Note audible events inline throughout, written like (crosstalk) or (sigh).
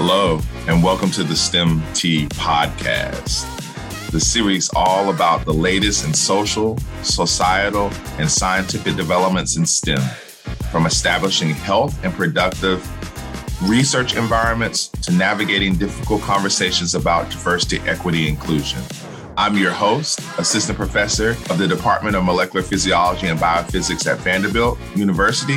Hello, and welcome to the STEM Tea podcast, the series all about the latest in social, societal, and scientific developments in STEM, from establishing health and productive research environments to navigating difficult conversations about diversity, equity, inclusion. I'm your host, Assistant Professor of the Department of Molecular Physiology and Biophysics at Vanderbilt University,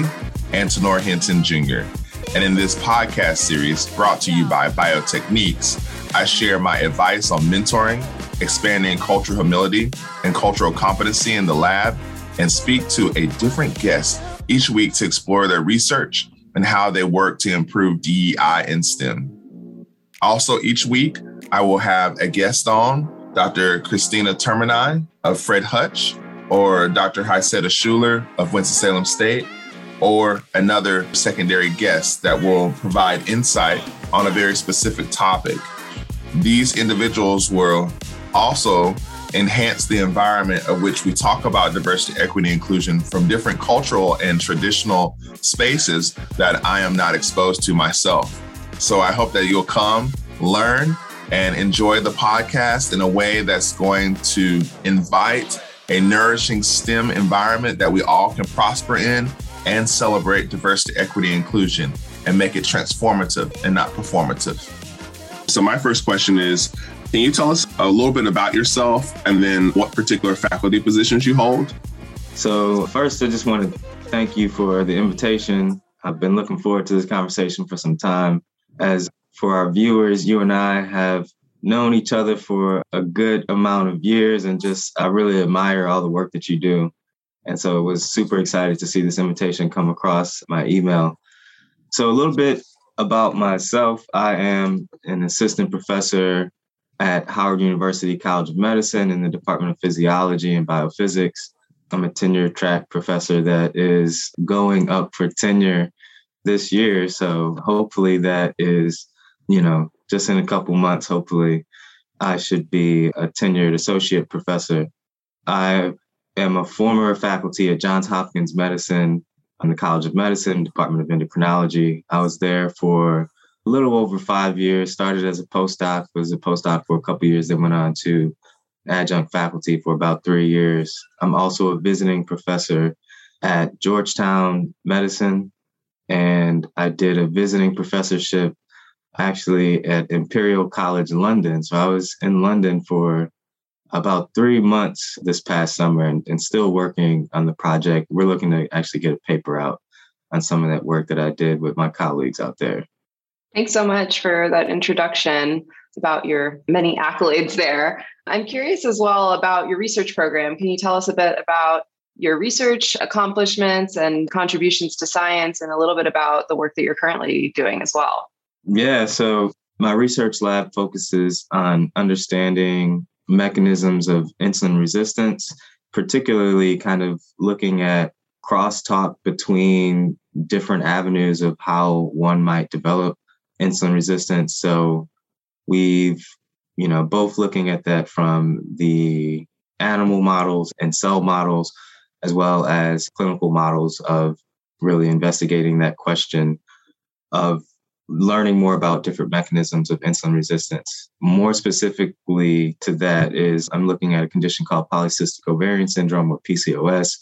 Antentor Hinton Jr. And in this podcast series brought to you by Biotechniques, I share my advice on mentoring, expanding cultural humility and cultural competency in the lab, and speak to a different guest each week to explore their research and how they work to improve DEI in STEM. Also, each week, I will have a guest on Dr. Christina Termini of Fred Hutch, or Dr. Haysetta Shuler of Winston-Salem State, or another secondary guest that will provide insight on a very specific topic. These individuals will also enhance the environment of which we talk about diversity, equity, inclusion from different cultural and traditional spaces that I am not exposed to myself. So I hope that you'll come, learn, and enjoy the podcast in a way that's going to invite a nourishing STEM environment that we all can prosper in and celebrate diversity, equity, inclusion and make it transformative and not performative. So, my first question is Can you tell us a little bit about yourself and then what particular faculty positions you hold? So, first, I just want to thank you for the invitation. I've been looking forward to this conversation for some time. As for our viewers, you and I have known each other for a good amount of years and just I really admire all the work that you do. And so it was super excited to see this invitation come across my email. So, a little bit about myself I am an assistant professor at Howard University College of Medicine in the Department of Physiology and Biophysics. I'm a tenure track professor that is going up for tenure this year. So, hopefully, that is, you know, just in a couple months, hopefully, I should be a tenured associate professor. I am a former faculty at Johns Hopkins Medicine on the College of Medicine, Department of Endocrinology. I was there for a little over five years, started as a postdoc, was a postdoc for a couple years, then went on to adjunct faculty for about three years. I'm also a visiting professor at Georgetown Medicine, and I did a visiting professorship actually at Imperial College London. So I was in London for about three months this past summer and, and still working on the project. We're looking to actually get a paper out on some of that work that I did with my colleagues out there. Thanks so much for that introduction about your many accolades there. I'm curious as well about your research program. Can you tell us a bit about your research accomplishments and contributions to science and a little bit about the work that you're currently doing as well? Yeah, so my research lab focuses on understanding mechanisms of insulin resistance, particularly kind of looking at crosstalk between different avenues of how one might develop insulin resistance. So we've, you know, both looking at that from the animal models and cell models, as well as clinical models of really investigating that question of learning more about different mechanisms of insulin resistance. More specifically to that is I'm looking at a condition called polycystic ovarian syndrome or PCOS.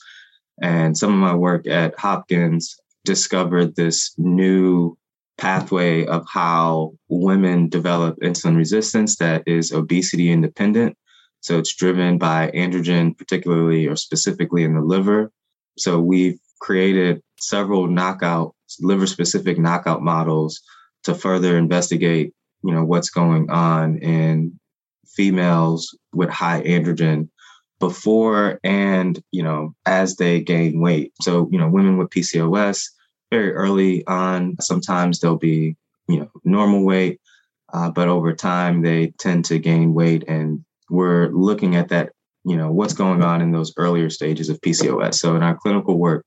And some of my work at Hopkins discovered this new pathway of how women develop insulin resistance that is obesity independent. So it's driven by androgen, particularly or specifically in the liver. So we've created several knockout, liver specific knockout models to further investigate, you know, what's going on in females with high androgen before and, you know, as they gain weight. So, you know, women with PCOS very early on, sometimes they'll be, you know, normal weight, uh, but over time they tend to gain weight. And we're looking at that, you know, what's going on in those earlier stages of PCOS. So in our clinical work,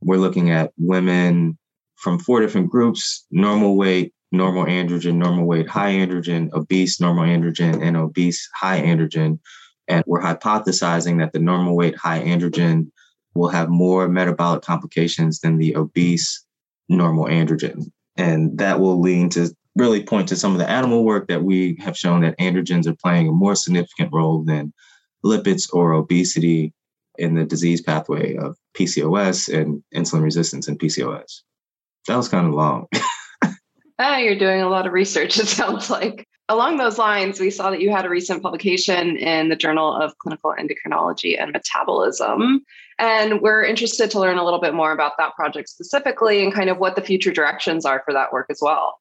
we're looking at women from four different groups normal weight, normal androgen, normal weight, high androgen, obese, normal androgen, and obese, high androgen. And we're hypothesizing that the normal weight, high androgen will have more metabolic complications than the obese, normal androgen. And that will lead to really point to some of the animal work that we have shown that androgens are playing a more significant role than lipids or obesity in the disease pathway of PCOS and insulin resistance in PCOS. That was kind of long. (laughs) ah, you're doing a lot of research, it sounds like. Along those lines, we saw that you had a recent publication in the Journal of Clinical Endocrinology and Metabolism. And we're interested to learn a little bit more about that project specifically and kind of what the future directions are for that work as well.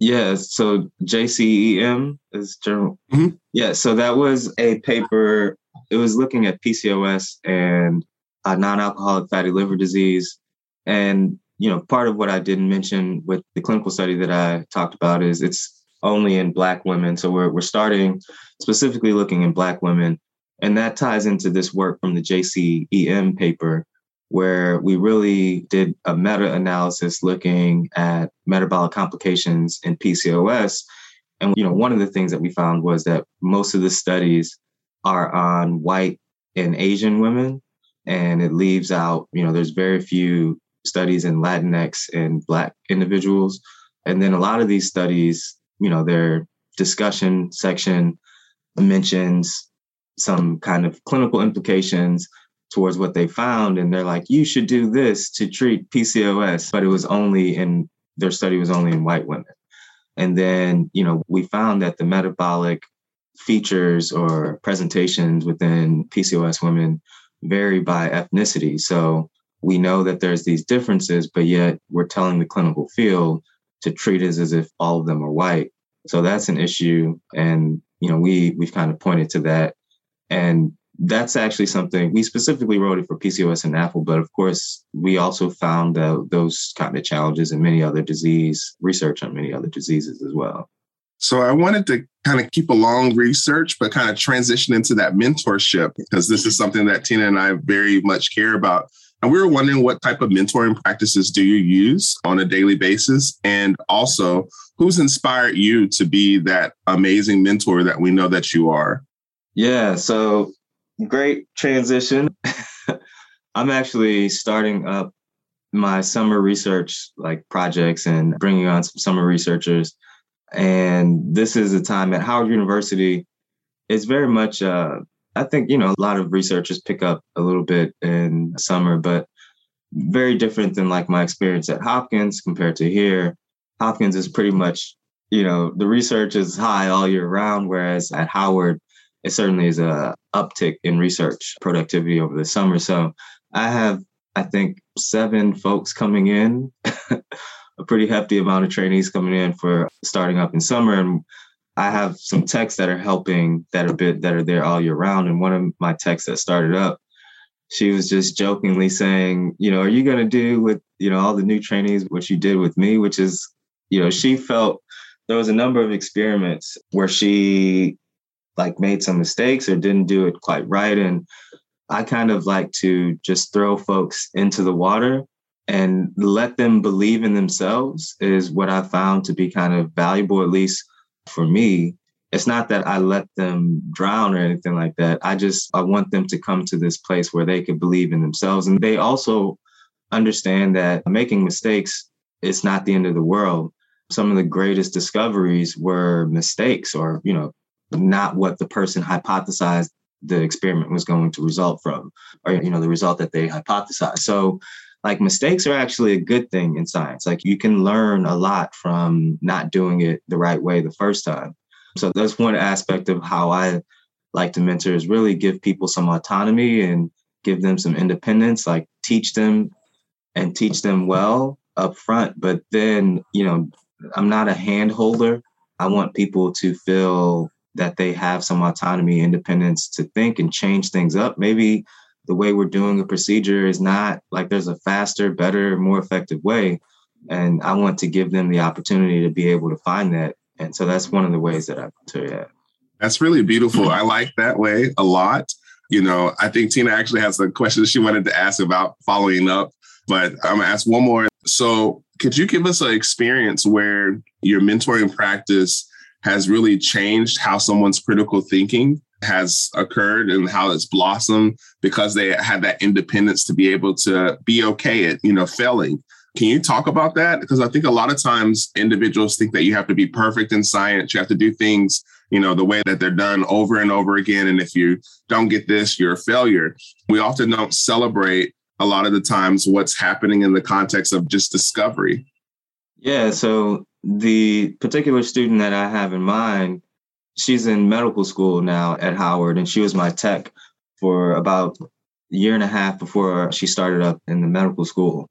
Yeah, so JCEM is journal. Mm-hmm. Yeah, so that was a paper. It was looking at PCOS and uh, non-alcoholic fatty liver disease, and you know, part of what I didn't mention with the clinical study that I talked about is it's only in Black women. So we're we're starting specifically looking in Black women, and that ties into this work from the JCEM paper where we really did a meta analysis looking at metabolic complications in PCOS. And you know, one of the things that we found was that most of the studies are on white and Asian women, and it leaves out, you know, there's very few studies in Latinx and Black individuals. And then a lot of these studies, you know, their discussion section mentions some kind of clinical implications towards what they found. And they're like you should do this to treat PCOS but it was only in their study was only in white women. And then you know we found that the metabolic features or presentations within PCOS women vary by ethnicity. So we know that there's these differences but yet we're telling the clinical field to treat us as if all of them are white so that's an issue and you know we we've kind of pointed to that and that's actually something we specifically wrote it for PCOS and NAFL, but of course, we also found those kind of challenges in many other disease research on many other diseases as well. So I wanted to kind of keep along research, but kind of transition into that mentorship because this is something that Tina and I very much care about. And we were wondering what type of mentoring practices do you use on a daily basis? And also, who's inspired you to be that amazing mentor that we know that you are? Yeah, so great transition. (laughs) I'm actually starting up my summer research like projects and bringing on some summer researchers. And this is a time at Howard University. It's very much, uh, I think, you know, a lot of researchers pick up a little bit in summer, but very different than like my experience at Hopkins compared to here. Hopkins is pretty much, you know, the research is high all year round, whereas at Howard, it certainly is a uptick in research productivity over the summer. So I have, I think, seven folks coming in, (laughs) a pretty hefty amount of trainees coming in for starting up in summer. And I have some techs that are helping that are bit that are there all year round. And one of my techs that started up, she was just jokingly saying, you know, are you gonna do with, you know, all the new trainees what you did with me? Which is, you know, she felt there was a number of experiments where she like made some mistakes or didn't do it quite right. And I kind of like to just throw folks into the water and let them believe in themselves is what I found to be kind of valuable, at least for me. It's not that I let them drown or anything like that. I just I want them to come to this place where they can believe in themselves. And they also understand that making mistakes is not the end of the world. Some of the greatest discoveries were mistakes or, you know, not what the person hypothesized the experiment was going to result from or you know the result that they hypothesized so like mistakes are actually a good thing in science. Like you can learn a lot from not doing it the right way the first time. So that's one aspect of how i like to mentor is really give people some autonomy and give them some independence like teach them and teach them well up front but then you know i'm not a hand holder. I want people to feel that they have some autonomy, independence to think and change things up. Maybe the way we're doing a procedure is not like there's a faster, better, more effective way. And I want to give them the opportunity to be able to find that. And so that's one of the ways that I to yeah. That's really beautiful. I like that way a lot. You know, I think Tina actually has a question she wanted to ask about following up, but I'm gonna ask one more. So could you give us an experience where your mentoring practice has really changed how someone's critical thinking has occurred and how it's blossomed because they had that independence to be able to be okay at you know failing Can you talk about that? Because I think a lot of times individuals think that you have to be perfect in science. You have to do things, you know, the way that they're done over and over again. And if you don't get this, you're a failure. We often don't celebrate a lot of the times what's happening in the context of just discovery. Yeah. So the particular student that I have in mind, she's in medical school now at Howard, and she was my tech for about a year and a half before she started up in the medical school.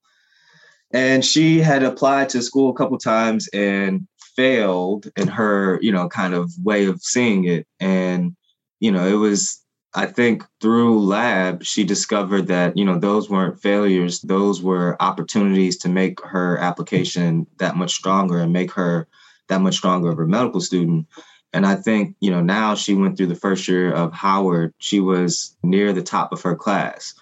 And she had applied to school a couple times and failed in her, you know, kind of way of seeing it. And, you know, it was, I think through lab, she discovered that, you know, those weren't failures. Those were opportunities to make her application that much stronger and make her that much stronger of a medical student. And I think, you know, now she went through the first year of Howard, she was near the top of her class.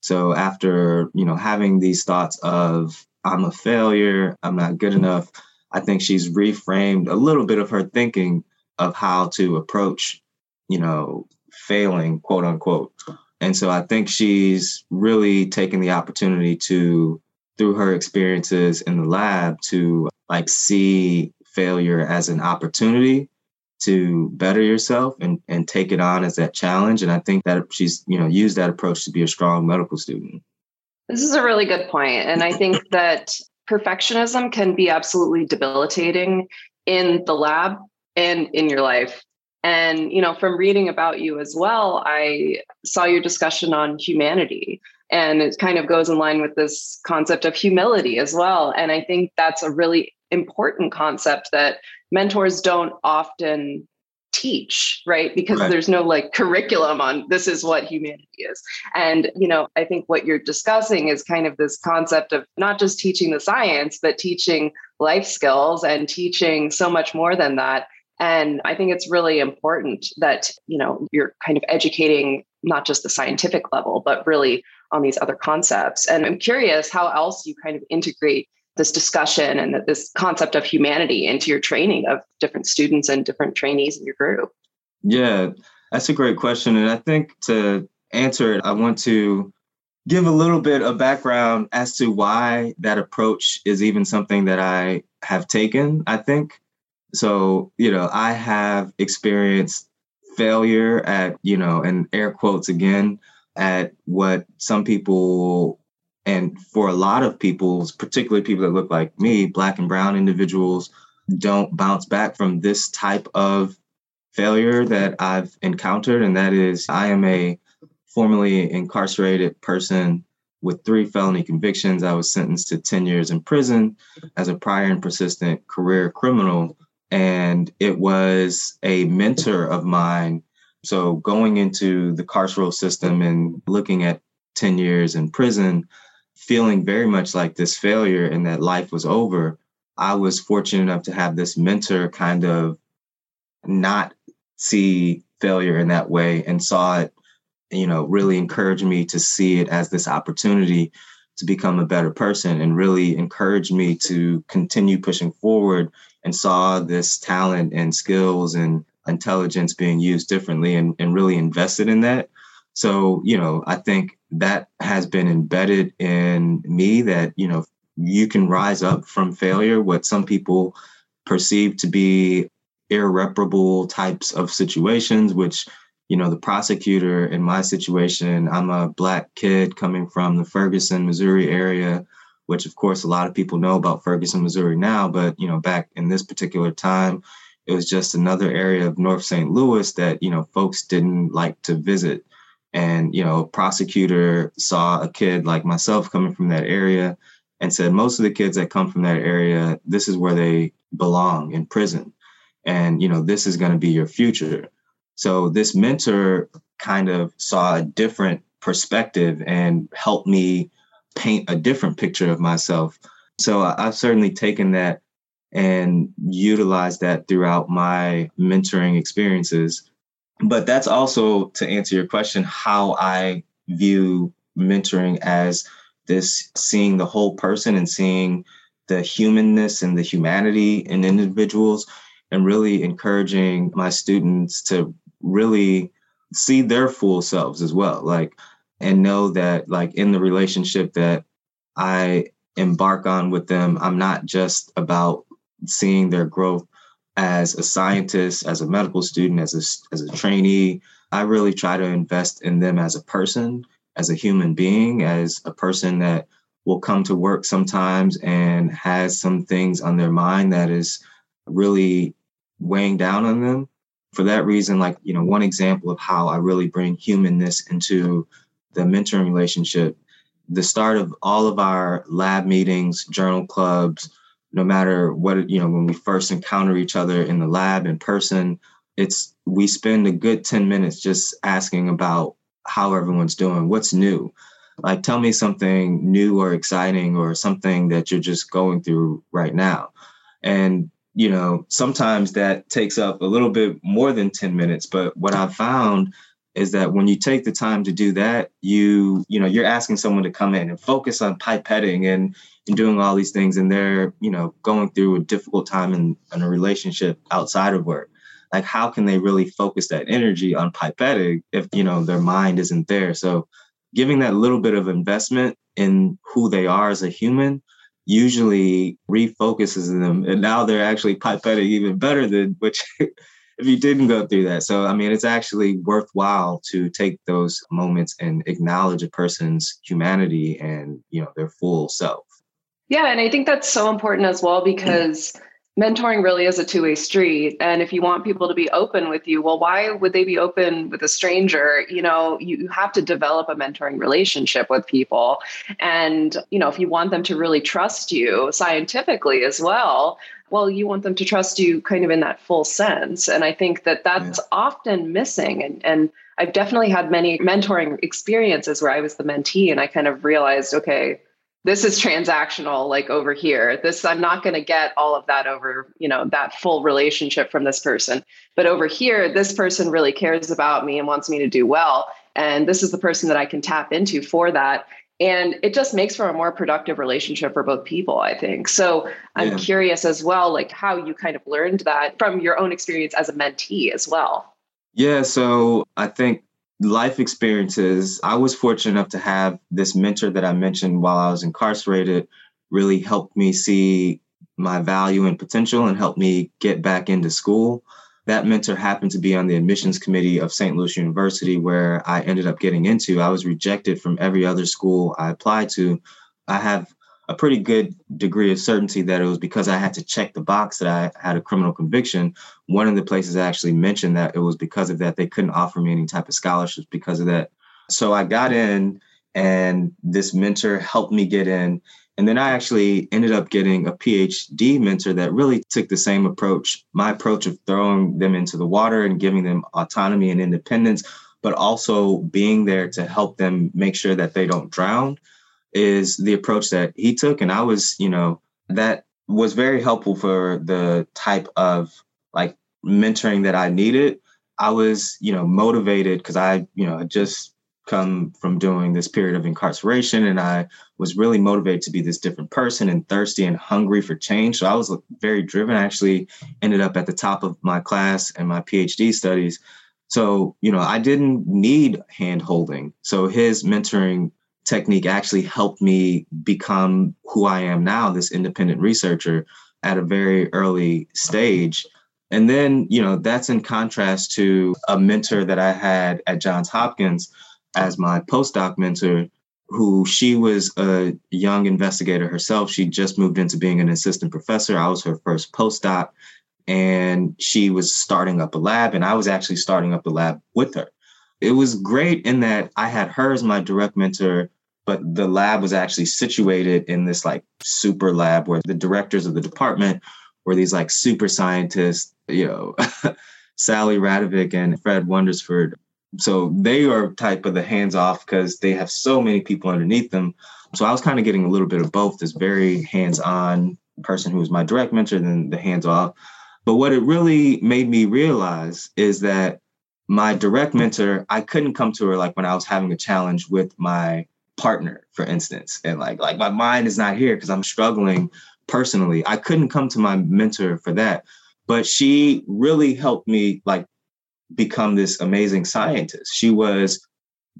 So after, you know, having these thoughts of, I'm a failure, I'm not good enough, I think she's reframed a little bit of her thinking of how to approach, you know, failing, quote unquote. And so I think she's really taken the opportunity to, through her experiences in the lab, to like see failure as an opportunity to better yourself and, and take it on as that challenge. And I think that she's, you know, used that approach to be a strong medical student. This is a really good point. And I think (laughs) that perfectionism can be absolutely debilitating in the lab and in your life. And, you know, from reading about you as well, I saw your discussion on humanity. And it kind of goes in line with this concept of humility as well. And I think that's a really important concept that mentors don't often teach right? Because right. there's no like curriculum on this is what humanity is. And you know i think what you're discussing is kind of this concept of not just teaching the science but teaching life skills and teaching so much more than that. And i think it's really important that you know you're kind of educating not just the scientific level but really on these other concepts. And i'm curious how else you kind of integrate this discussion and this concept of humanity into your training of different students and different trainees in your group? Yeah, that's a great question. And I think to answer it, I want to give a little bit of background as to why that approach is even something that I have taken, I think. So, you know, I have experienced failure at, you know, and air quotes again, at what some people and for a lot of people, particularly people that look like me, black and brown individuals, don't bounce back from this type of failure that I've encountered. And that is, I am a formerly incarcerated person with three felony convictions. I was sentenced to 10 years in prison as a prior and persistent career criminal. And it was a mentor of mine. So going into the carceral system and looking at 10 years in prison, feeling very much like this failure and that life was over, I was fortunate enough to have this mentor kind of not see failure in that way and saw it, you know, really encourage me to see it as this opportunity to become a better person and really encouraged me to continue pushing forward and saw this talent and skills and intelligence being used differently and, and really invested in that. So, you know, I think that has been embedded in me that, you know, you can rise up from failure, what some people perceive to be irreparable types of situations, which, you know, the prosecutor in my situation, I'm a black kid coming from the Ferguson, Missouri area, which of course a lot of people know about Ferguson, Missouri now, but, you know, back in this particular time, it was just another area of North St. Louis that, you know, folks didn't like to visit and you know prosecutor saw a kid like myself coming from that area and said most of the kids that come from that area this is where they belong in prison. And you know this is going to be your future. So this mentor kind of saw a different perspective and helped me paint a different picture of myself. So i've certainly taken that and utilized that throughout my mentoring experiences but that's also to answer your question how i view mentoring as this seeing the whole person and seeing the humanness and the humanity in individuals and really encouraging my students to really see their full selves as well like and know that like in the relationship that i embark on with them, I'm not just about seeing their growth as a scientist, as a medical student, as a, as a trainee. I really try to invest in them as a person, as a human being, as a person that will come to work sometimes and has some things on their mind that is really weighing down on them. For that reason, like, you know, one example of how I really bring humanness into the mentoring relationship, the start of all of our lab meetings, journal clubs, no matter what, you know, when we first encounter each other in the lab in person, it's we spend a good 10 minutes just asking about how everyone's doing, what's new. Like tell me something new or exciting or something that you're just going through right now. And you know, sometimes that takes up a little bit more than 10 minutes. But what I've found is that when you take the time to do that, you, you know, you're asking someone to come in and focus on pipetting and, and doing all these things. And they're, you know, going through a difficult time in, in a relationship outside of work. Like, how can they really focus that energy on pipetting if, you know, their mind isn't there? So giving that little bit of investment in who they are as a human usually refocuses them and now they're actually pipetting even better than which (laughs) if you didn't go through that so i mean it's actually worthwhile to take those moments and acknowledge a person's humanity and you know their full self yeah and i think that's so important as well mm-hmm. because mentoring really is a two-way street. And if you want people to be open with you well why would they be open with a stranger? You know you have to develop a mentoring relationship with people. And you know if you want them to really trust you scientifically as well well you want them to trust you kind of in that full sense. And i think that that's yeah. often missing. And and I've definitely had many mentoring experiences where I was the mentee and I kind of realized, okay, this is transactional like over here. This i'm not going to get all of that over you know that full relationship from this person. But over here this person really cares about me and wants me to do well and this is the person that i can tap into for that. And it just makes for a more productive relationship for both people i think. So i'm yeah. curious as well like how you kind of learned that from your own experience as a mentee as well. Yeah so i think life experiences, I was fortunate enough to have this mentor that I mentioned while I was incarcerated really helped me see my value and potential and helped me get back into school. That mentor happened to be on the admissions committee of St. Louis University, where I ended up getting into. I was rejected from every other school I applied to. I have a pretty good degree of certainty that it was because I had to check the box that I had a criminal conviction. One of the places I actually mentioned that it was because of that they couldn't offer me any type of scholarships because of that. So I got in, and this mentor helped me get in. And then I actually ended up getting a PhD mentor that really took the same approach, my approach of throwing them into the water and giving them autonomy and independence, but also being there to help them make sure that they don't drown is the approach that he took. And I was, you know, that was very helpful for the type of like mentoring that I needed. I was, you know, motivated because I, you know, just come from doing this period of incarceration and I was really motivated to be this different person and thirsty and hungry for change. So I was very driven. I actually ended up at the top of my class and my PhD studies. So, you know, I didn't need hand holding. So his mentoring technique actually helped me become who I am now, this independent researcher at a very early stage. And then, you know, that's in contrast to a mentor that I had at Johns Hopkins as my postdoc mentor, who she was a young investigator herself. She just moved into being an assistant professor. I was her first postdoc, and she was starting up a lab, and I was actually starting up the lab with her. It was great in that I had her as my direct mentor but the lab was actually situated in this like super lab where the directors of the department were these like super scientists, you know, (laughs) Sally Radovick and Fred Wondisford. So they are type of the hands off because they have so many people underneath them. So I was kind of getting a little bit of both this very hands on person who was my direct mentor, then the hands off. But what it really made me realize is that my direct mentor, I couldn't come to her like when I was having a challenge with my partner, for instance, and like like my mind is not here because I'm struggling personally. I couldn't come to my mentor for that, but she really helped me like become this amazing scientist. She was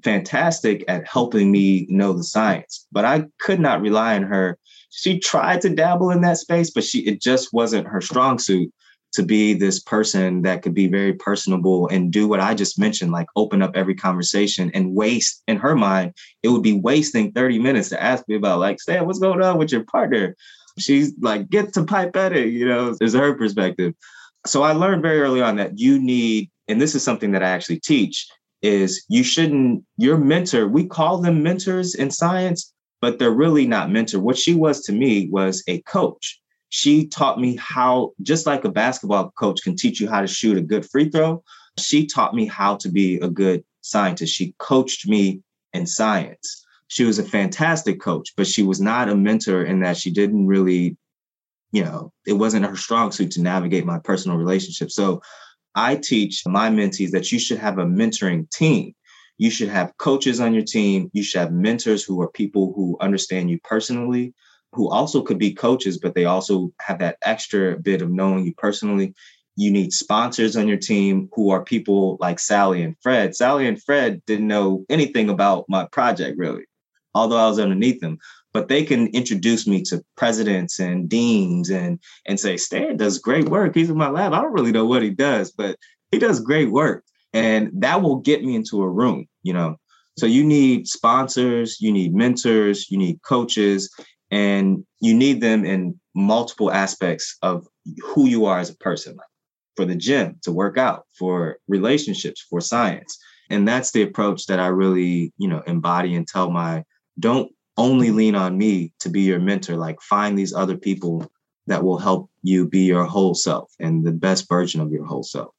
fantastic at helping me know the science, but I could not rely on her. She tried to dabble in that space, but she it just wasn't her strong suit to be this person that could be very personable and do what I just mentioned, like open up every conversation and waste in her mind, it would be wasting 30 minutes to ask me about like, Stan, what's going on with your partner? She's like, get to pipetting, you know, is her perspective. So I learned very early on that you need, and this is something that I actually teach, is you shouldn't, your mentor, we call them mentors in science, but they're really not mentor. What she was to me was a coach she taught me how, just like a basketball coach can teach you how to shoot a good free throw, she taught me how to be a good scientist. She coached me in science. She was a fantastic coach, but she was not a mentor in that she didn't really, you know, it wasn't her strong suit to navigate my personal relationship. So I teach my mentees that you should have a mentoring team. You should have coaches on your team. You should have mentors who are people who understand you personally, who also could be coaches, but they also have that extra bit of knowing you personally. You need sponsors on your team who are people like Sally and Fred. Sally and Fred didn't know anything about my project really, although I was underneath them. But they can introduce me to presidents and deans and and say, Stan does great work. He's in my lab. I don't really know what he does, but he does great work. And that will get me into a room, you know. So you need sponsors, you need mentors, you need coaches, and you need them in multiple aspects of who you are as a person like for the gym to work out for relationships for science. And that's the approach that i really you know embody and tell my don't only lean on me to be your mentor. Like find these other people that will help you be your whole self and the best version of your whole self.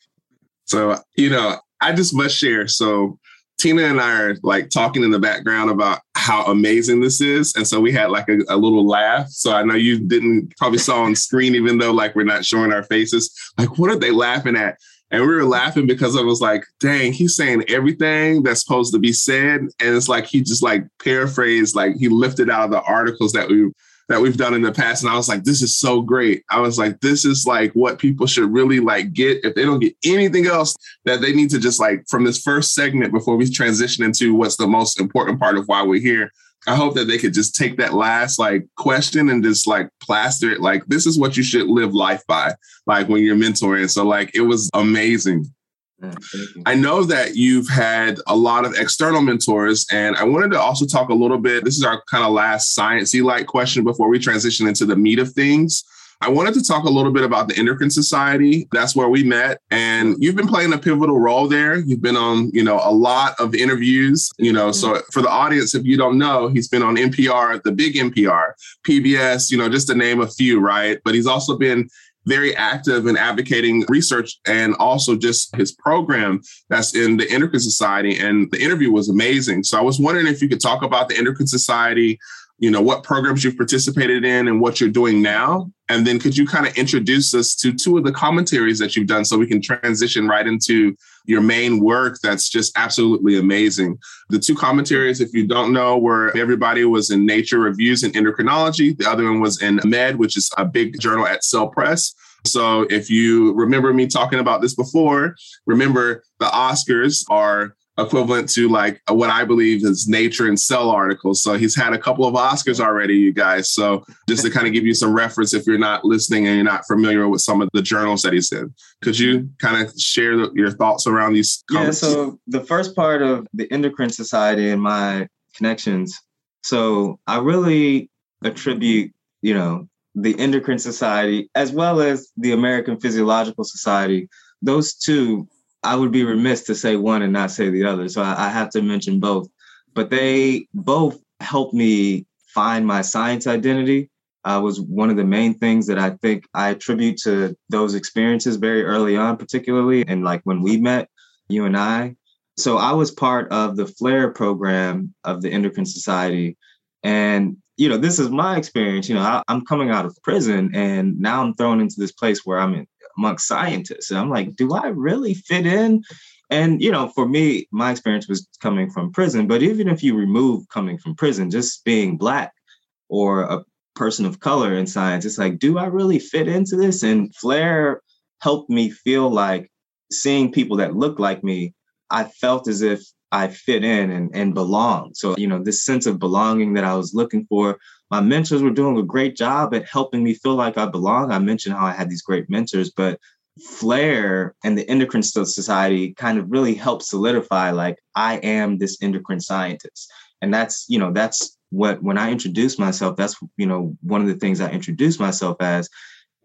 So you know i just must share. So Tina and I are like talking in the background about how amazing this is. And so we had like a, a, little laugh. So I know you didn't probably saw on screen, even though like we're not showing our faces. Like, what are they laughing at? And we were laughing because I was like, dang, he's saying everything that's supposed to be said. And it's like he just like paraphrased, like he lifted out of the articles that we that we've done in the past. And I was like, this is so great. I was like, this is like what people should really like get. If they don't get anything else, that they need to just like from this first segment before we transition into what's the most important part of why we're here. I hope that they could just take that last like question and just like plaster it like this is what you should live life by, like when you're mentoring. So like it was amazing. I know that you've had a lot of external mentors, and I wanted to also talk a little bit. This is our kind of last sciencey like question before we transition into the meat of things. I wanted to talk a little bit about the Endocrine Society. That's where we met, and you've been playing a pivotal role there. You've been on, you know, a lot of interviews. You know, so mm-hmm. for the audience, if you don't know, he's been on NPR, the big NPR, PBS, you know, just to name a few, right? But he's also been very active in advocating research and also just his program that's in the Endocrine Society. And the interview was amazing. So I was wondering if you could talk about the Endocrine Society, you know, what programs you've participated in and what you're doing now. And then could you kind of introduce us to two of the commentaries that you've done so we can transition right into your main work that's just absolutely amazing. The two commentaries, if you don't know, were everybody was in Nature Reviews in Endocrinology. The other one was in Med, which is a big journal at Cell Press. So if you remember me talking about this before, remember the Oscars are equivalent to like what I believe is Nature and Cell articles. So he's had a couple of Oscars already, you guys. So just to kind of give you some reference, if you're not listening and you're not familiar with some of the journals that he's in, could you kind of share the, your thoughts around these? Comments? Yeah. So the first part of the Endocrine Society and my connections. So I really attribute, you know, the Endocrine Society as well as the American Physiological Society. Those two I would be remiss to say one and not say the other. So I, I have to mention both. But they both helped me find my science identity. Uh, was one of the main things that I think I attribute to those experiences very early on, particularly and like when we met, you and I. So I was part of the FLARE program of the Endocrine Society. And, you know, this is my experience. You know, I, I'm coming out of prison and now I'm thrown into this place where I'm in, amongst scientists. And I'm like, do I really fit in? And, you know, for me, my experience was coming from prison. But even if you remove coming from prison, just being Black or a person of color in science, it's like, do I really fit into this? And FLARE helped me feel like seeing people that look like me, I felt as if I fit in and, and belong. So, you know, this sense of belonging that I was looking for, my mentors were doing a great job at helping me feel like I belong. I mentioned how I had these great mentors, but FLARE and the Endocrine Society kind of really helped solidify like I am this endocrine scientist. And that's, you know, that's what when I introduce myself, that's, you know, one of the things I introduce myself as.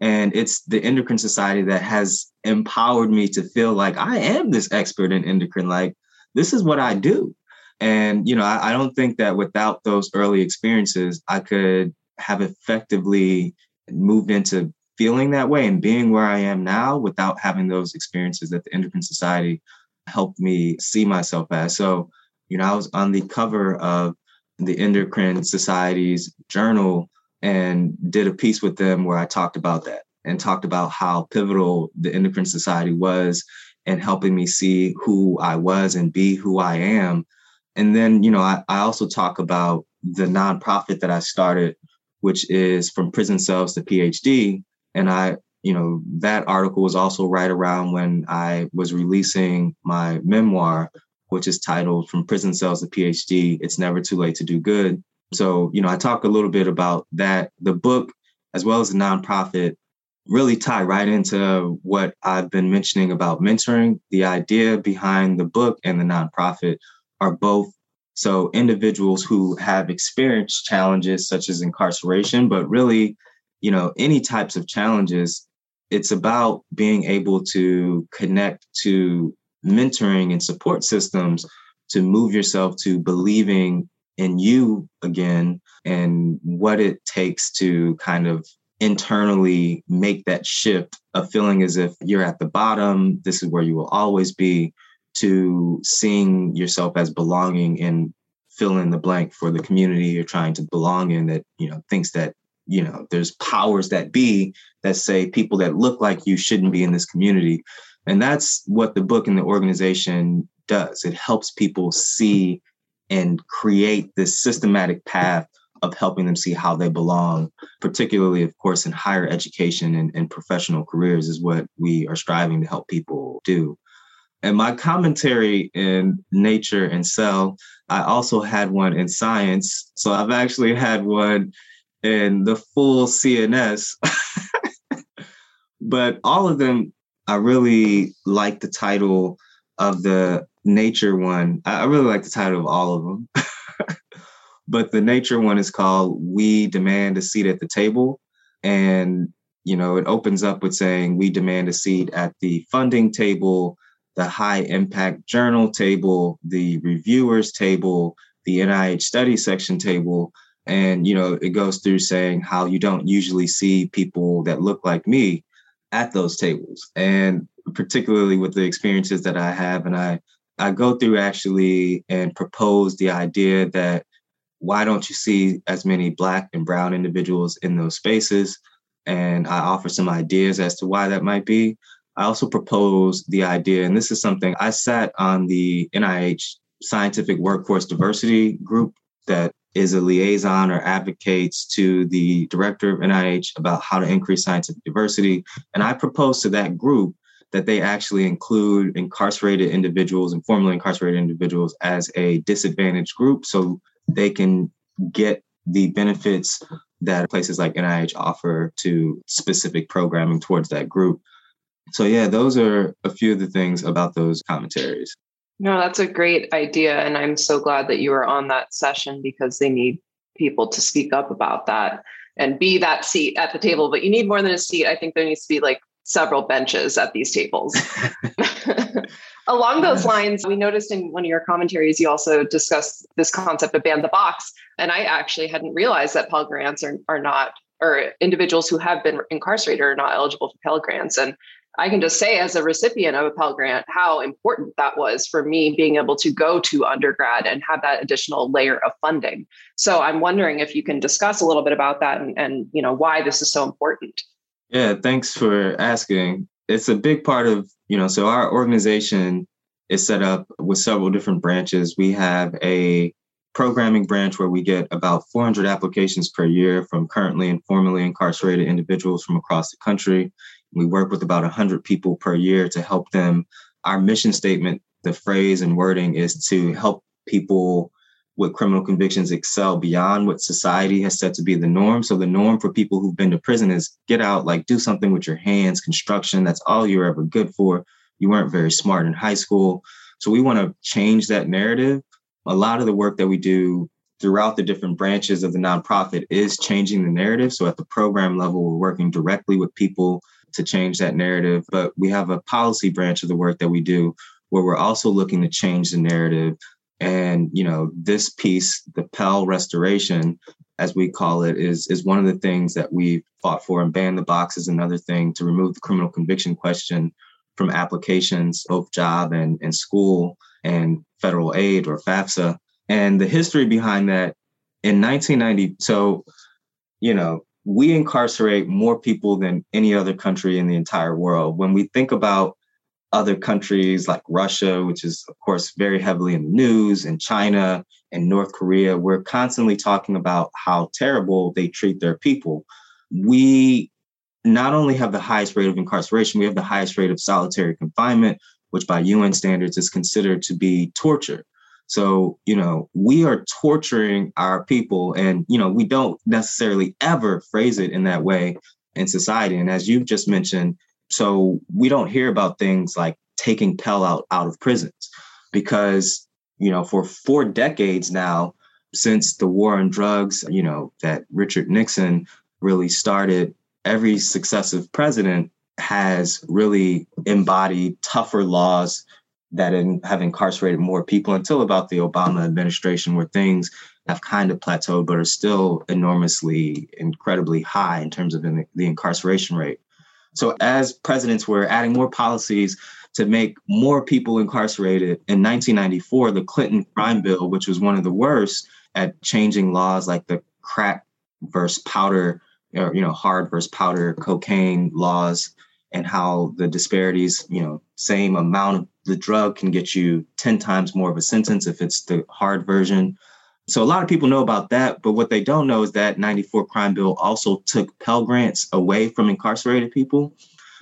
And it's the Endocrine Society that has empowered me to feel like I am this expert in endocrine. Like, this is what I do. And, you know, I, I don't think that without those early experiences, I could have effectively moved into feeling that way and being where I am now without having those experiences that the Endocrine Society helped me see myself as. So, you know, I was on the cover of the Endocrine Society's journal and did a piece with them where I talked about that and talked about how pivotal the Endocrine Society was in helping me see who I was and be who I am. And then, you know, I, I also talk about the nonprofit that I started, which is from prison cells to PhD. And I, you know, that article was also right around when I was releasing my memoir, which is titled From Prison Cells to PhD It's Never Too Late to Do Good. So, you know, I talk a little bit about that. The book, as well as the nonprofit, really tie right into what I've been mentioning about mentoring. The idea behind the book and the nonprofit are both so individuals who have experienced challenges such as incarceration, but really, you know, any types of challenges, it's about being able to connect to mentoring and support systems to move yourself to believing in you again and what it takes to kind of internally make that shift of feeling as if you're at the bottom, this is where you will always be, to seeing yourself as belonging and fill in the blank for the community you're trying to belong in that, you know, thinks that, you know, there's powers that be that say people that look like you shouldn't be in this community. And that's what the book and the organization does. It helps people see and create this systematic path of helping them see how they belong, particularly, of course, in higher education and, and professional careers, is what we are striving to help people do. And my commentary in Nature and Cell, I also had one in science. So I've actually had one in the full CNS. (laughs) but all of them, I really like the title of the Nature one. I really like the title of all of them. (laughs) But the nature one is called We Demand a Seat at the Table. And, you know, it opens up with saying we demand a seat at the funding table, the high impact journal table, the reviewers table, the NIH study section table. And, you know, it goes through saying how you don't usually see people that look like me at those tables. And particularly with the experiences that I have, and I I go through actually and propose the idea that why don't you see as many black and brown individuals in those spaces? And I offer some ideas as to why that might be. I also propose the idea, and this is something I sat on the NIH scientific workforce diversity group that is a liaison or advocates to the director of NIH about how to increase scientific diversity. And I propose to that group that they actually include incarcerated individuals and formerly incarcerated individuals as a disadvantaged group. So they can get the benefits that places like NIH offer to specific programming towards that group. So, yeah, those are a few of the things about those commentaries. No, that's a great idea. And I'm so glad that you were on that session because they need people to speak up about that and be that seat at the table. But you need more than a seat. I think there needs to be like several benches at these tables. (laughs) (laughs) Along those lines, we noticed in one of your commentaries, you also discussed this concept of ban the box. And I actually hadn't realized that Pell Grants are, are not, or individuals who have been incarcerated are not eligible for Pell Grants. And I can just say, as a recipient of a Pell Grant, how important that was for me being able to go to undergrad and have that additional layer of funding. So I'm wondering if you can discuss a little bit about that and, and you know why this is so important. Yeah, thanks for asking it's a big part of, you know, so our organization is set up with several different branches. We have a programming branch where we get about 400 applications per year from currently and formerly incarcerated individuals from across the country. We work with about 100 people per year to help them. Our mission statement the phrase and wording is to help people with criminal convictions excel beyond what society has said to be the norm. So the norm for people who've been to prison is get out, like do something with your hands, construction. That's all you're ever good for. You weren't very smart in high school. So we want to change that narrative. A lot of the work that we do throughout the different branches of the nonprofit is changing the narrative. So at the program level, we're working directly with people to change that narrative. But we have a policy branch of the work that we do where we're also looking to change the narrative and you know, this piece, the Pell restoration, as we call it, is is one of the things that we fought for. And ban the box is another thing to remove the criminal conviction question from applications, both job and, and school and federal aid or FAFSA. And the history behind that in 1990, so you know, we incarcerate more people than any other country in the entire world. When we think about other countries like Russia, which is, of course, very heavily in the news, and China and North Korea, we're constantly talking about how terrible they treat their people. We not only have the highest rate of incarceration, we have the highest rate of solitary confinement, which by UN standards is considered to be torture. So, you know, we are torturing our people, and, you know, we don't necessarily ever phrase it in that way in society. And as you've just mentioned, so we don't hear about things like taking Pell out out of prisons because, you know, for four decades now, since the war on drugs, you know, that Richard Nixon really started, every successive president has really embodied tougher laws that in, have incarcerated more people until about the Obama administration, where things have kind of plateaued, but are still enormously, incredibly high in terms of the incarceration rate. So, as presidents were adding more policies to make more people incarcerated, in 1994, the Clinton crime bill, which was one of the worst at changing laws like the crack versus powder, or, you know, hard versus powder cocaine laws, and how the disparities, you know, same amount of the drug can get you 10 times more of a sentence if it's the hard version so a lot of people know about that, but what they don't know is that 94 crime bill also took Pell Grants away from incarcerated people.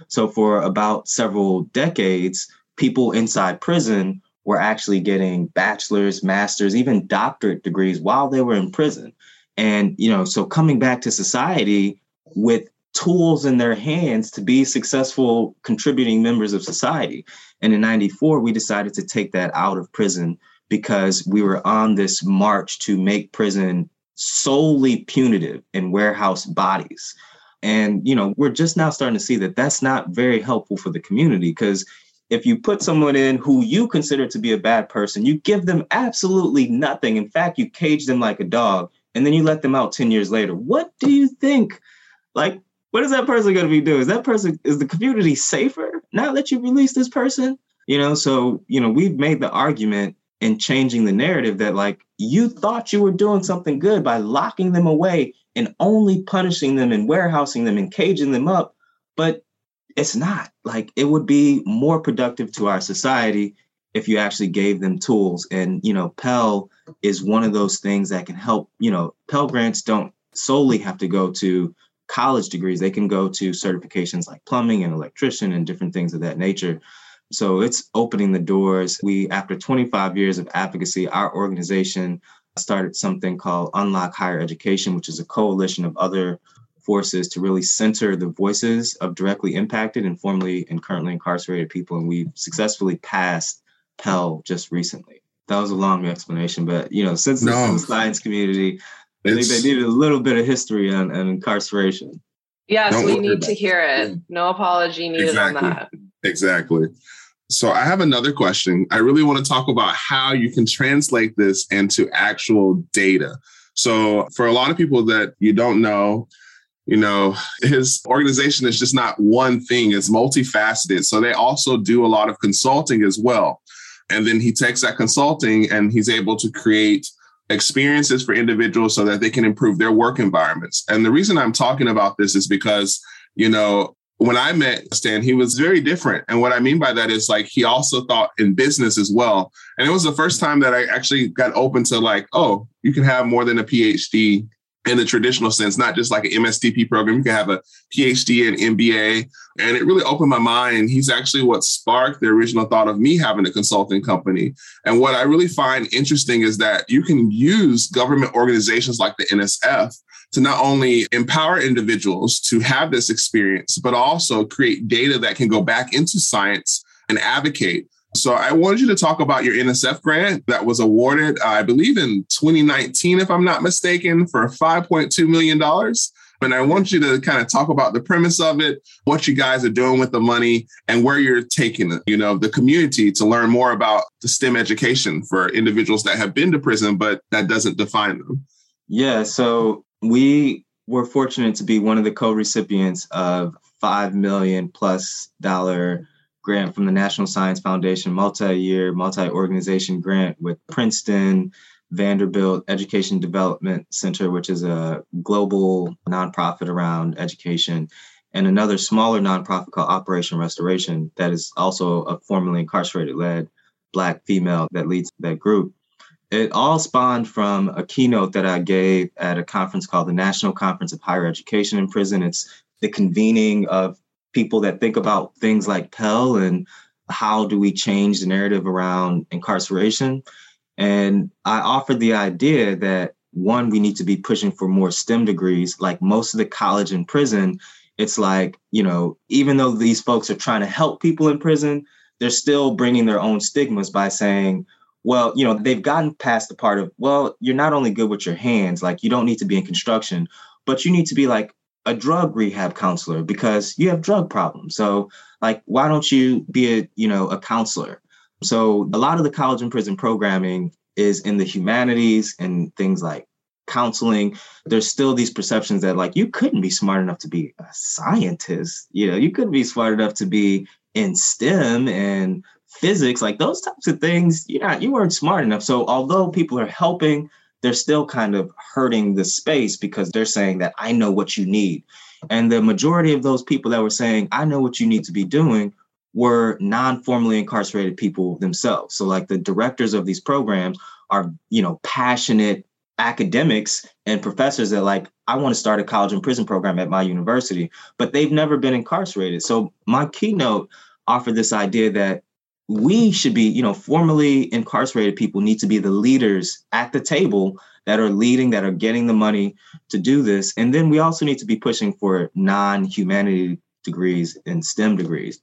So for about several decades, people inside prison were actually getting bachelor's, master's, even doctorate degrees while they were in prison. And, you know, so coming back to society with tools in their hands to be successful contributing members of society. And in 94, we decided to take that out of prison because we were on this march to make prison solely punitive and warehouse bodies. And, you know, we're just now starting to see that that's not very helpful for the community because if you put someone in who you consider to be a bad person, you give them absolutely nothing. In fact, you cage them like a dog and then you let them out 10 years later. What do you think? Like, what is that person going to be doing? Is that person, is the community safer now that you release this person? You know, so, you know, we've made the argument and changing the narrative that like you thought you were doing something good by locking them away and only punishing them and warehousing them and caging them up but it's not. Like it would be more productive to our society if you actually gave them tools. And you know pell is one of those things that can help you know pell grants don't solely have to go to college degrees. They can go to certifications like plumbing and electrician and different things of that nature so it's opening the doors. We, after 25 years of advocacy, our organization started something called Unlock Higher Education, which is a coalition of other forces to really center the voices of directly impacted and formerly and currently incarcerated people. And we've successfully passed Pell just recently. That was a long explanation, but you know, since no, the science community, I think they needed a little bit of history on, on incarceration. Yes, we need to hear it. No apology needed exactly. on that. Exactly. So I have another question. I really want to talk about how you can translate this into actual data. So for a lot of people that you don't know, you know, (laughs) his organization is just not one thing, it's multifaceted. So they also do a lot of consulting as well. And then he takes that consulting and he's able to create experiences for individuals so that they can improve their work environments. And the reason I'm talking about this is because, you know, when I met Stan, he was very different. And what I mean by that is like he also thought in business as well. And it was the first time that I actually got open to like, oh, you can have more than a PhD in the traditional sense, not just like an MSTP program. You can have a PhD and MBA. And it really opened my mind. He's actually what sparked the original thought of me having a consulting company. And what I really find interesting is that you can use government organizations like the NSF to not only empower individuals to have this experience, but also create data that can go back into science and advocate so I wanted you to talk about your NSF grant that was awarded, I believe, in 2019, if I'm not mistaken, for $5.2 million. And I want you to kind of talk about the premise of it, what you guys are doing with the money, and where you're taking it, you know, the community to learn more about the STEM education for individuals that have been to prison, but that doesn't define them. Yeah. So we were fortunate to be one of the co-recipients of five million plus dollar grant from the National Science Foundation, multi-year, multi-organization grant with Princeton, Vanderbilt Education Development Center, which is a global nonprofit around education, and another smaller nonprofit called Operation Restoration that is also a formerly incarcerated led Black female that leads that group. It all spawned from a keynote that I gave at a conference called the National Conference of Higher Education in Prison. It's the convening of people that think about things like Pell and how do we change the narrative around incarceration. And I offered the idea that one, we need to be pushing for more STEM degrees. Like most of the college and prison, it's like, you know, even though these folks are trying to help people in prison, they're still bringing their own stigmas by saying, well, you know, they've gotten past the part of, well, you're not only good with your hands, like you don't need to be in construction, but you need to be like a drug rehab counselor because you have drug problems. So like why don't you be a, you know, a counselor? So a lot of the college and prison programming is in the humanities and things like counseling. There's still these perceptions that like you couldn't be smart enough to be a scientist, you know, you couldn't be smart enough to be in STEM and physics, like those types of things, you're not, you weren't smart enough. So although people are helping they're still kind of hurting the space because they're saying that I know what you need. And the majority of those people that were saying, I know what you need to be doing were non-formally incarcerated people themselves. So like the directors of these programs are, you know, passionate academics and professors that like, I want to start a college and prison program at my university, but they've never been incarcerated. So my keynote offered this idea that we should be, you know, formally incarcerated people need to be the leaders at the table that are leading, that are getting the money to do this. And then we also need to be pushing for non humanity degrees and STEM degrees.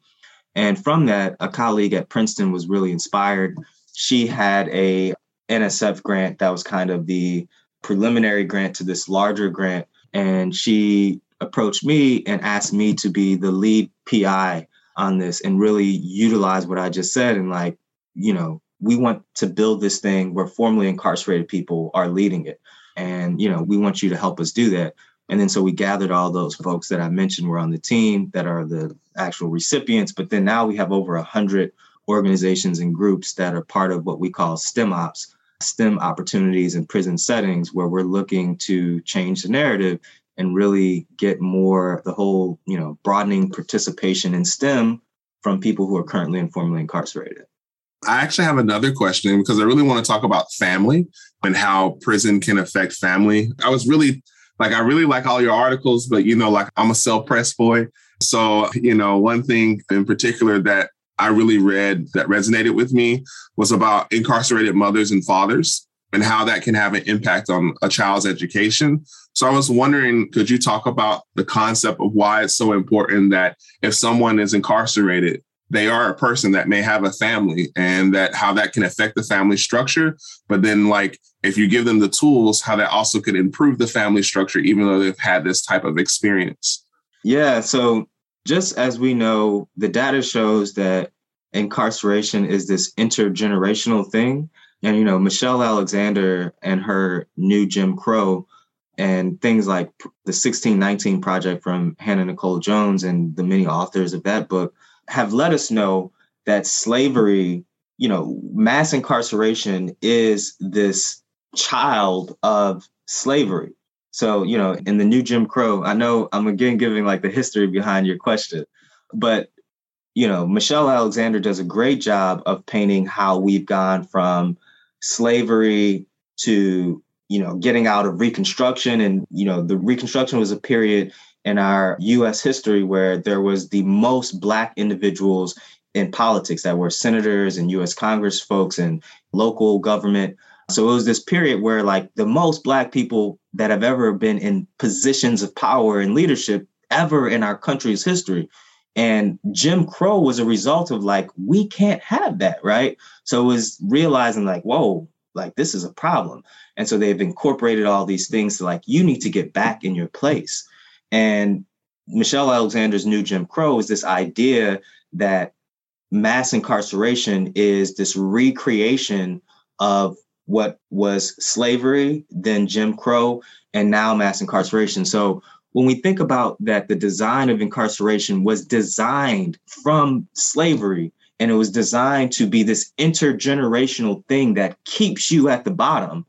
And from that, a colleague at Princeton was really inspired. She had a NSF grant that was kind of the preliminary grant to this larger grant. And she approached me and asked me to be the lead PI on this and really utilize what I just said and like, you know, we want to build this thing where formerly incarcerated people are leading it. And, you know, we want you to help us do that. And then so we gathered all those folks that I mentioned were on the team that are the actual recipients. But then now we have over a hundred organizations and groups that are part of what we call STEM ops, STEM opportunities in prison settings, where we're looking to change the narrative and really get more the whole, you know, broadening participation in STEM from people who are currently informally incarcerated. I actually have another question because I really want to talk about family and how prison can affect family. I was really like, I really like all your articles, but you know, like I'm a self press boy. So, you know, one thing in particular that I really read that resonated with me was about incarcerated mothers and fathers and how that can have an impact on a child's education. So I was wondering, could you talk about the concept of why it's so important that if someone is incarcerated, they are a person that may have a family and that how that can affect the family structure. But then, like, if you give them the tools, how that also could improve the family structure, even though they've had this type of experience. Yeah. So, just as we know, the data shows that incarceration is this intergenerational thing. And, you know, Michelle Alexander and her new Jim Crow and things like the 1619 project from Hannah Nikole Jones and the many authors of that book have let us know that slavery, you know, mass incarceration is this child of slavery. So, you know, in the new Jim Crow, I know I'm again giving like the history behind your question, but you know, Michelle Alexander does a great job of painting how we've gone from slavery to you know, getting out of Reconstruction. And, you know, the Reconstruction was a period in our US history where there was the most Black individuals in politics that were senators and US Congress folks and local government. So it was this period where, like, the most Black people that have ever been in positions of power and leadership ever in our country's history. And Jim Crow was a result of like, we can't have that, right? So it was realizing, like, whoa, like this is a problem. And so they've incorporated all these things to like, you need to get back in your place. And Michelle Alexander's new Jim Crow is this idea that mass incarceration is this recreation of what was slavery, then Jim Crow, and now mass incarceration. So when we think about that, the design of incarceration was designed from slavery and it was designed to be this intergenerational thing that keeps you at the bottom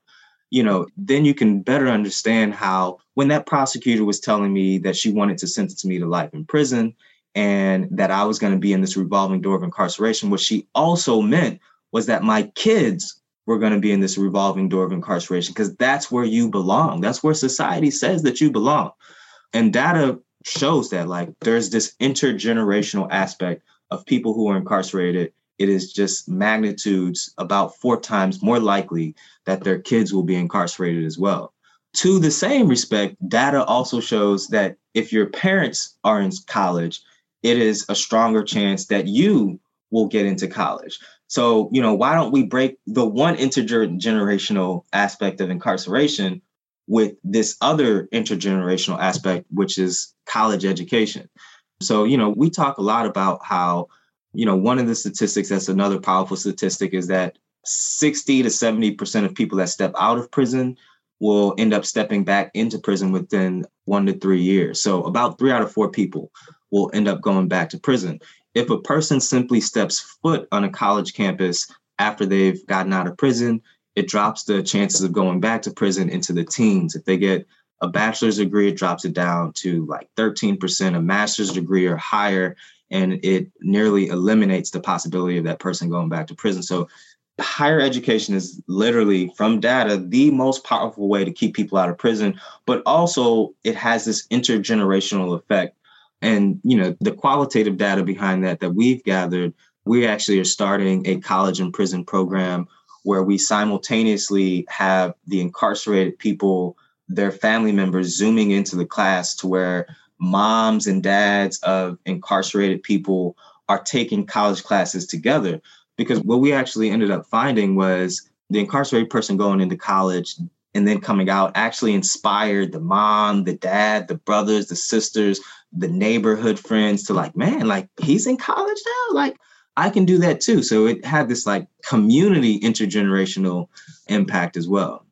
you know then you can better understand how when that prosecutor was telling me that she wanted to sentence me to life in prison and that i was going to be in this revolving door of incarceration what she also meant was that my kids were going to be in this revolving door of incarceration because that's where you belong. That's where society says that you belong. And data shows that like there's this intergenerational aspect of people who are incarcerated, it is just magnitudes about four times more likely that their kids will be incarcerated as well. To the same respect, data also shows that if your parents are in college, it is a stronger chance that you will get into college. So, you know, why don't we break the one intergenerational aspect of incarceration with this other intergenerational aspect, which is college education? So, you know, we talk a lot about how, you know, one of the statistics that's another powerful statistic is that 60 to 70% of people that step out of prison will end up stepping back into prison within one to three years. So, about three out of four people will end up going back to prison. If a person simply steps foot on a college campus after they've gotten out of prison, it drops the chances of going back to prison into the teens. If they get a bachelor's degree, it drops it down to like 13%, a master's degree or higher, and it nearly eliminates the possibility of that person going back to prison. So higher education is literally from data the most powerful way to keep people out of prison but also it has this intergenerational effect and you know the qualitative data behind that that we've gathered we actually are starting a college and prison program where we simultaneously have the incarcerated people their family members zooming into the class to where moms and dads of incarcerated people are taking college classes together. Because what we actually ended up finding was the incarcerated person going into college and then coming out actually inspired the mom, the dad, the brothers, the sisters, the neighborhood friends to like, man, like he's in college now. Like I can do that too. So it had this like community intergenerational impact as well.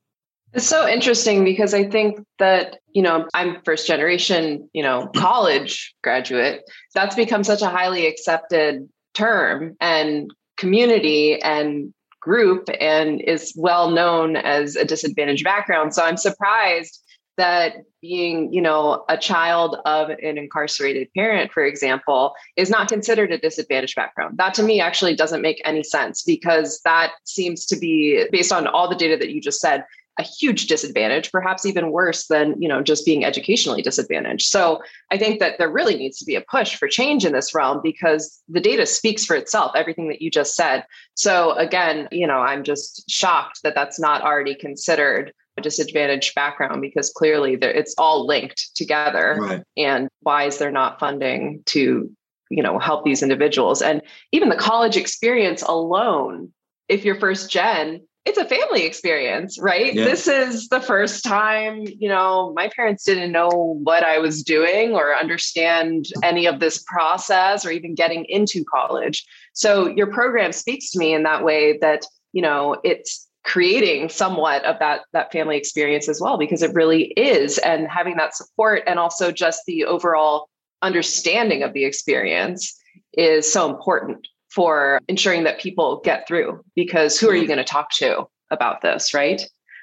It's so interesting because I think that, you know, I'm first generation, you know, (clears throat) college graduate. That's become such a highly accepted term and community and group and is well known as a disadvantaged background. So I'm surprised that being, you know, a child of an incarcerated parent, for example, is not considered a disadvantaged background. That to me actually doesn't make any sense because that seems to be based on all the data that you just said, a huge disadvantage perhaps even worse than you know just being educationally disadvantaged. So i think that there really needs to be a push for change in this realm because the data speaks for itself everything that you just said. So again you know i'm just shocked that that's not already considered a disadvantaged background because clearly it's all linked together. Right. and why is there not funding to you know help these individuals? And even the college experience alone if you're first gen it's a family experience, right? Yeah. This is the first time, you know, my parents didn't know what I was doing or understand any of this process or even getting into college. So your program speaks to me in that way that, you know, it's creating somewhat of that that family experience as well because it really is and having that support and also just the overall understanding of the experience is so important for ensuring that people get through because who are you mm-hmm. going to talk to about this, right?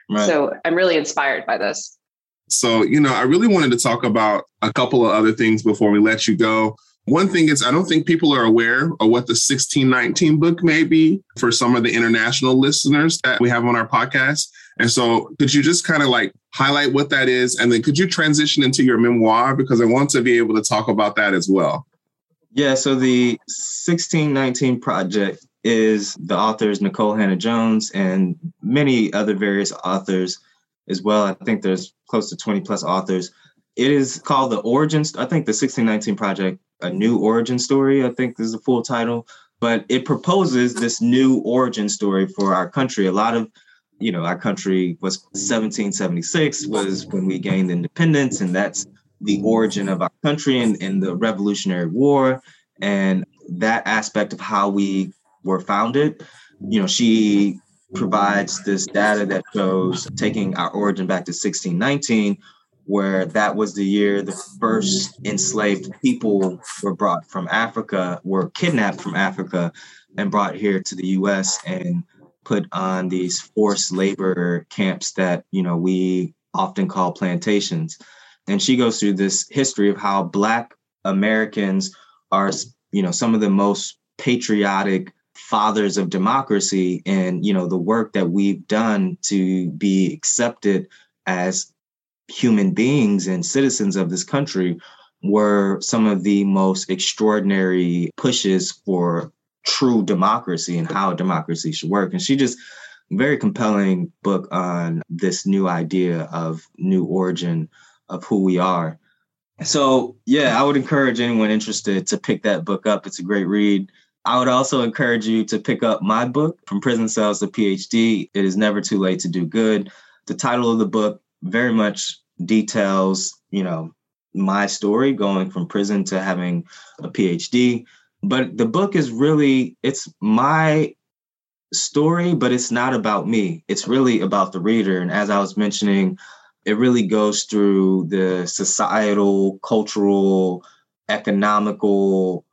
right? So I'm really inspired by this. So, you know, I really wanted to talk about a couple of other things before we let you go. One thing is, I don't think people are aware of what the 1619 book may be for some of the international listeners that we have on our podcast. And so, could you just kind of like highlight what that is? And then could you transition into your memoir? Because I want to be able to talk about that as well. Yeah, so the 1619 Project is the authors Nikole Hannah-Jones and many other various authors as well. I think there's close to 20 plus authors. It is called the Origins. I think the 1619 Project, a new origin story, I think is the full title. But it proposes this new origin story for our country. A lot of, you know, our country was 1776 was when we gained independence, and that's the origin of our country and, and the Revolutionary War and that aspect of how we were founded. You know, she provides this data that shows taking our origin back to 1619, where that was the year the first enslaved people were brought from Africa, were kidnapped from Africa and brought here to the US and put on these forced labor camps that, you know, we often call plantations. And she goes through this history of how Black Americans are, you know, some of the most patriotic fathers of democracy and you know the work that we've done to be accepted as human beings and citizens of this country were some of the most extraordinary pushes for true democracy and how democracy should work. And she just very compelling book on this new idea of new origin of who we are so yeah i would encourage anyone interested to pick that book up it's a great read I would also encourage you to pick up my book, From Prison Cells to PhD. It is never too late to do good. The title of the book very much details, you know, my story going from prison to having a PhD. But the book is really, it's my story, but it's not about me. It's really about the reader. And as I was mentioning, it really goes through the societal, cultural, economical,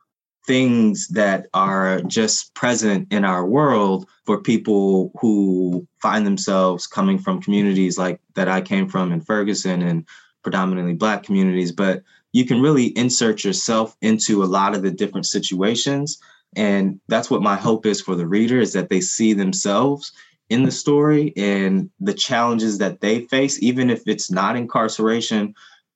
things that are just present in our world for people who find themselves coming from communities like that I came from in Ferguson and predominantly Black communities. But you can really insert yourself into a lot of the different situations. And that's what my hope is for the reader is that they see themselves in the story and the challenges that they face, even if it's not incarceration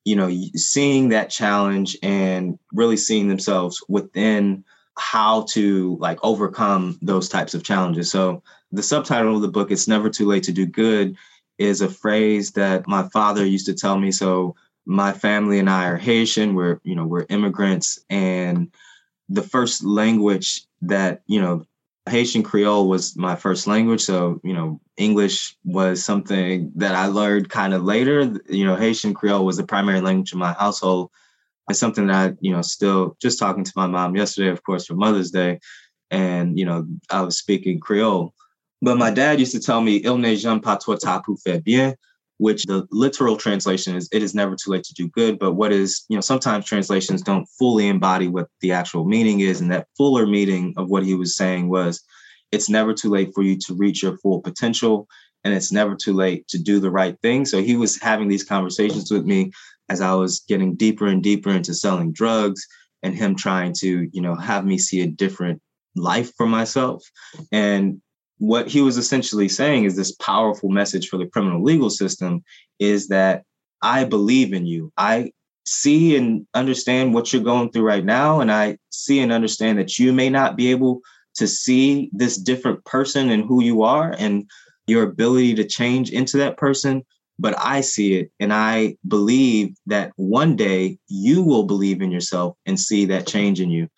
you know, seeing that challenge and really seeing themselves within how to like overcome those types of challenges. So the subtitle of the book, It's Never Too Late to Do Good, is a phrase that my father used to tell me. So my family and I are Haitian. We're, you know, we're immigrants. And the first language that, you know, Haitian Creole was my first language. So, you know, English was something that I learned kind of later. You know, Haitian Creole was the primary language in my household. It's something that you know, still just talking to my mom yesterday, of course, for Mother's Day. And, you know, I was speaking Creole. But my dad used to tell me, Il n'est jamais pas trop tard faire bien, which the literal translation is, it is never too late to do good. But what is, you know, sometimes translations don't fully embody what the actual meaning is. And that fuller meaning of what he was saying was, it's never too late for you to reach your full potential and it's never too late to do the right thing. So he was having these conversations with me as I was getting deeper and deeper into selling drugs and him trying to, you know, have me see a different life for myself. And what he was essentially saying is this powerful message for the criminal legal system is that I believe in you. I see and understand what you're going through right now. And I see and understand that you may not be able to see this different person and who you are and your ability to change into that person. But I see it and I believe that one day you will believe in yourself and see that change in you.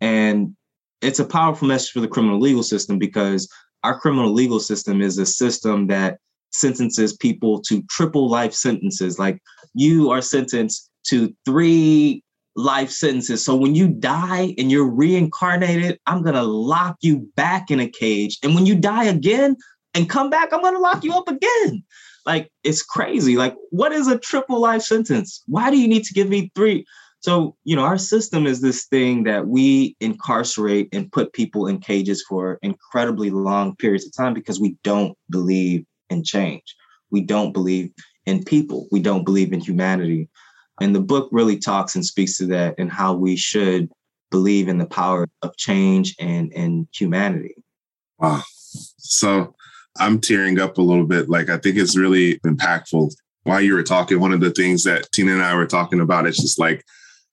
And it's a powerful message for the criminal legal system because our criminal legal system is a system that sentences people to triple life sentences. Like you are sentenced to three life sentences. So when you die and you're reincarnated, I'm going to lock you back in a cage. And when you die again and come back, I'm going to lock you up again. Like it's crazy. Like, what is a triple life sentence? Why do you need to give me three? So, you know, our system is this thing that we incarcerate and put people in cages for incredibly long periods of time because we don't believe in change. We don't believe in people. We don't believe in humanity. And the book really talks and speaks to that and how we should believe in the power of change and, and humanity. Wow. So I'm tearing up a little bit. Like, I think it's really impactful. While you were talking, one of the things that Tina and I were talking about is just like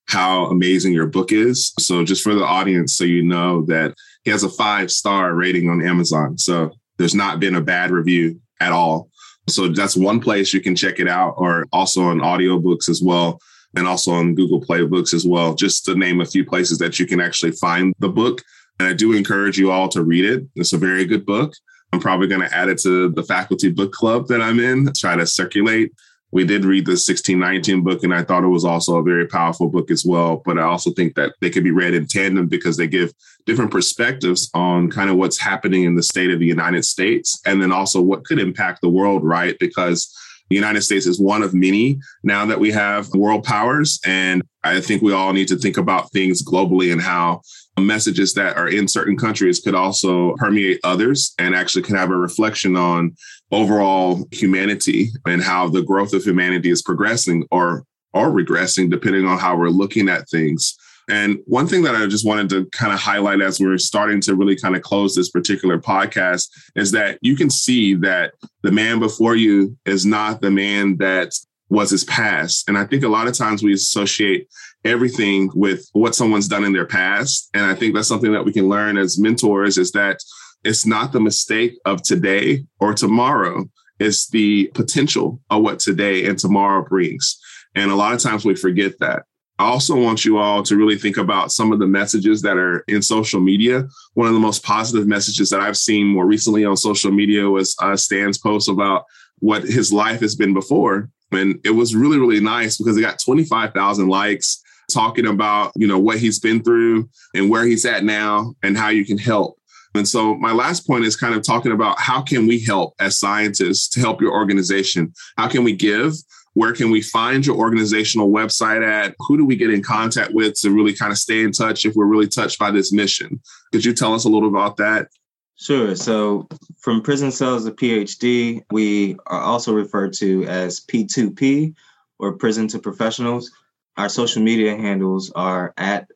how amazing your book is. So, just for the audience, so you know that he has a five star rating on Amazon. So, there's not been a bad review at all. So, that's one place you can check it out, or also on audiobooks as well and also on Google Play Books as well, just to name a few places that you can actually find the book. And I do encourage you all to read it. It's a very good book. I'm probably going to add it to the faculty book club that I'm in, try to circulate. We did read the 1619 book, and I thought it was also a very powerful book as well. But I also think that they could be read in tandem because they give different perspectives on kind of what's happening in the state of the United States and then also what could impact the world, right? Because the United States is one of many now that we have world powers. And I think we all need to think about things globally and how messages that are in certain countries could also permeate others and actually can have a reflection on overall humanity and how the growth of humanity is progressing or or regressing depending on how we're looking at things. And one thing that I just wanted to kind of highlight as we're starting to really kind of close this particular podcast is that you can see that the man before you is not the man that was his past. And I think a lot of times we associate everything with what someone's done in their past. And I think that's something that we can learn as mentors is that it's not the mistake of today or tomorrow. It's the potential of what today and tomorrow brings. And a lot of times we forget that. I also want you all to really think about some of the messages that are in social media. One of the most positive messages that I've seen more recently on social media was uh, Stan's post about what his life has been before. And it was really, really nice because it got 25,000 likes talking about, you know, what he's been through and where he's at now and how you can help. And so my last point is kind of talking about how can we help as scientists to help your organization? How can we give? Where can we find your organizational website at? Who do we get in contact with to really kind of stay in touch if we're really touched by this mission? Could you tell us a little about that? Sure. So, from prison cells to PhD, we are also referred to as P2P or prison to professionals. Our social media handles are at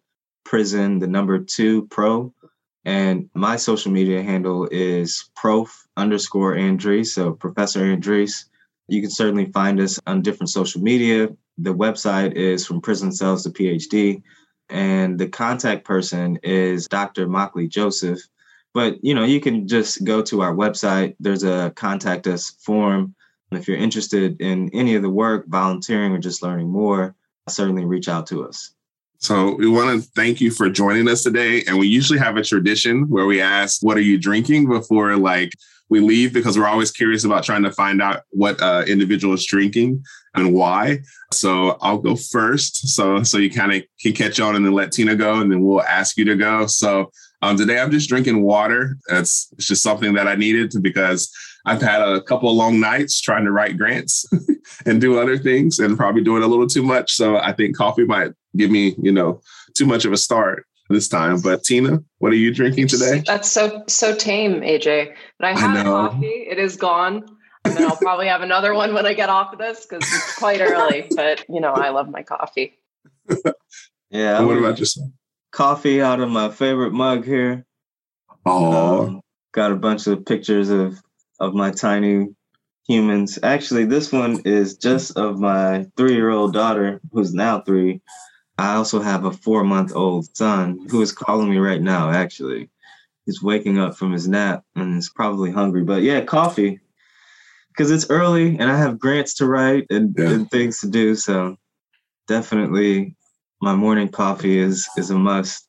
prison, the number two pro. And my social media handle is prof underscore Andrisse. So Professor Andrisse. You can certainly find us on different social media. The website is from prison cells to PhD. And the contact person is Dr. Mockley Joseph. But you know, you can just go to our website. There's a contact us form. If you're interested in any of the work, volunteering, or just learning more, certainly reach out to us. So we want to thank you for joining us today. And we usually have a tradition where we ask, what are you drinking before like we leave? Because we're always curious about trying to find out what uh, individual is drinking and why. So I'll go first. So, so you kind of can catch on and then let Tina go and then we'll ask you to go. So um, today I'm just drinking water. That's it's just something that I needed to because I've had a couple of long nights trying to write grants (laughs) and do other things and probably doing a little too much. So I think coffee might give me, you know, too much of a start this time. But Tina, what are you drinking today? That's so so tame, AJ. But I have I coffee. It is gone. And then I'll probably have another one when I get off of this because it's quite early. But you know, I love my coffee. (laughs) yeah. what about yourself? Coffee out of my favorite mug here. Oh. Um, got a bunch of pictures of of my tiny humans. Actually, this one is just of my three year old daughter, who's now three. I also have a four month old son who is calling me right now, actually. He's waking up from his nap and is probably hungry. But yeah, coffee. Because it's early and I have grants to write and, yeah. and things to do. So definitely my morning coffee is is a must.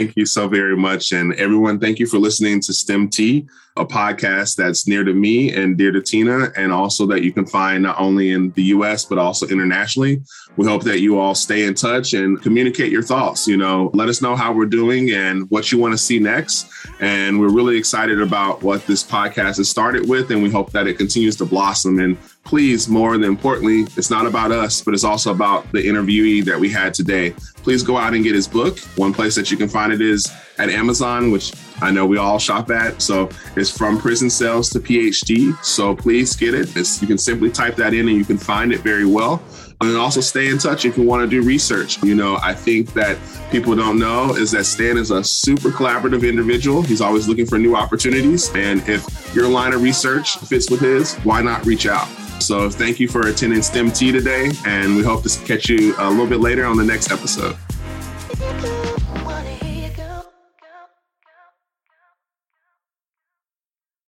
Thank you so very much. And everyone, thank you for listening to STEM Tea, a podcast that's near to me and dear to Tina, and also that you can find not only in the US, but also internationally. We hope that you all stay in touch and communicate your thoughts. You know, let us know how we're doing and what you want to see next. And we're really excited about what this podcast has started with, and we hope that it continues to blossom. And please, more than importantly, it's not about us, but it's also about the interviewee that we had today. Please go out and get his book. One place that you can find it is at Amazon, which I know we all shop at. So it's from prison cells to PhD. So please get it. It's, you can simply type that in and you can find it very well. And also stay in touch if you want to do research. You know, I think that people don't know is that Stan is a super collaborative individual. He's always looking for new opportunities. And if your line of research fits with his, why not reach out? So thank you for attending STEM Tea today, and we hope to catch you a little bit later on the next episode.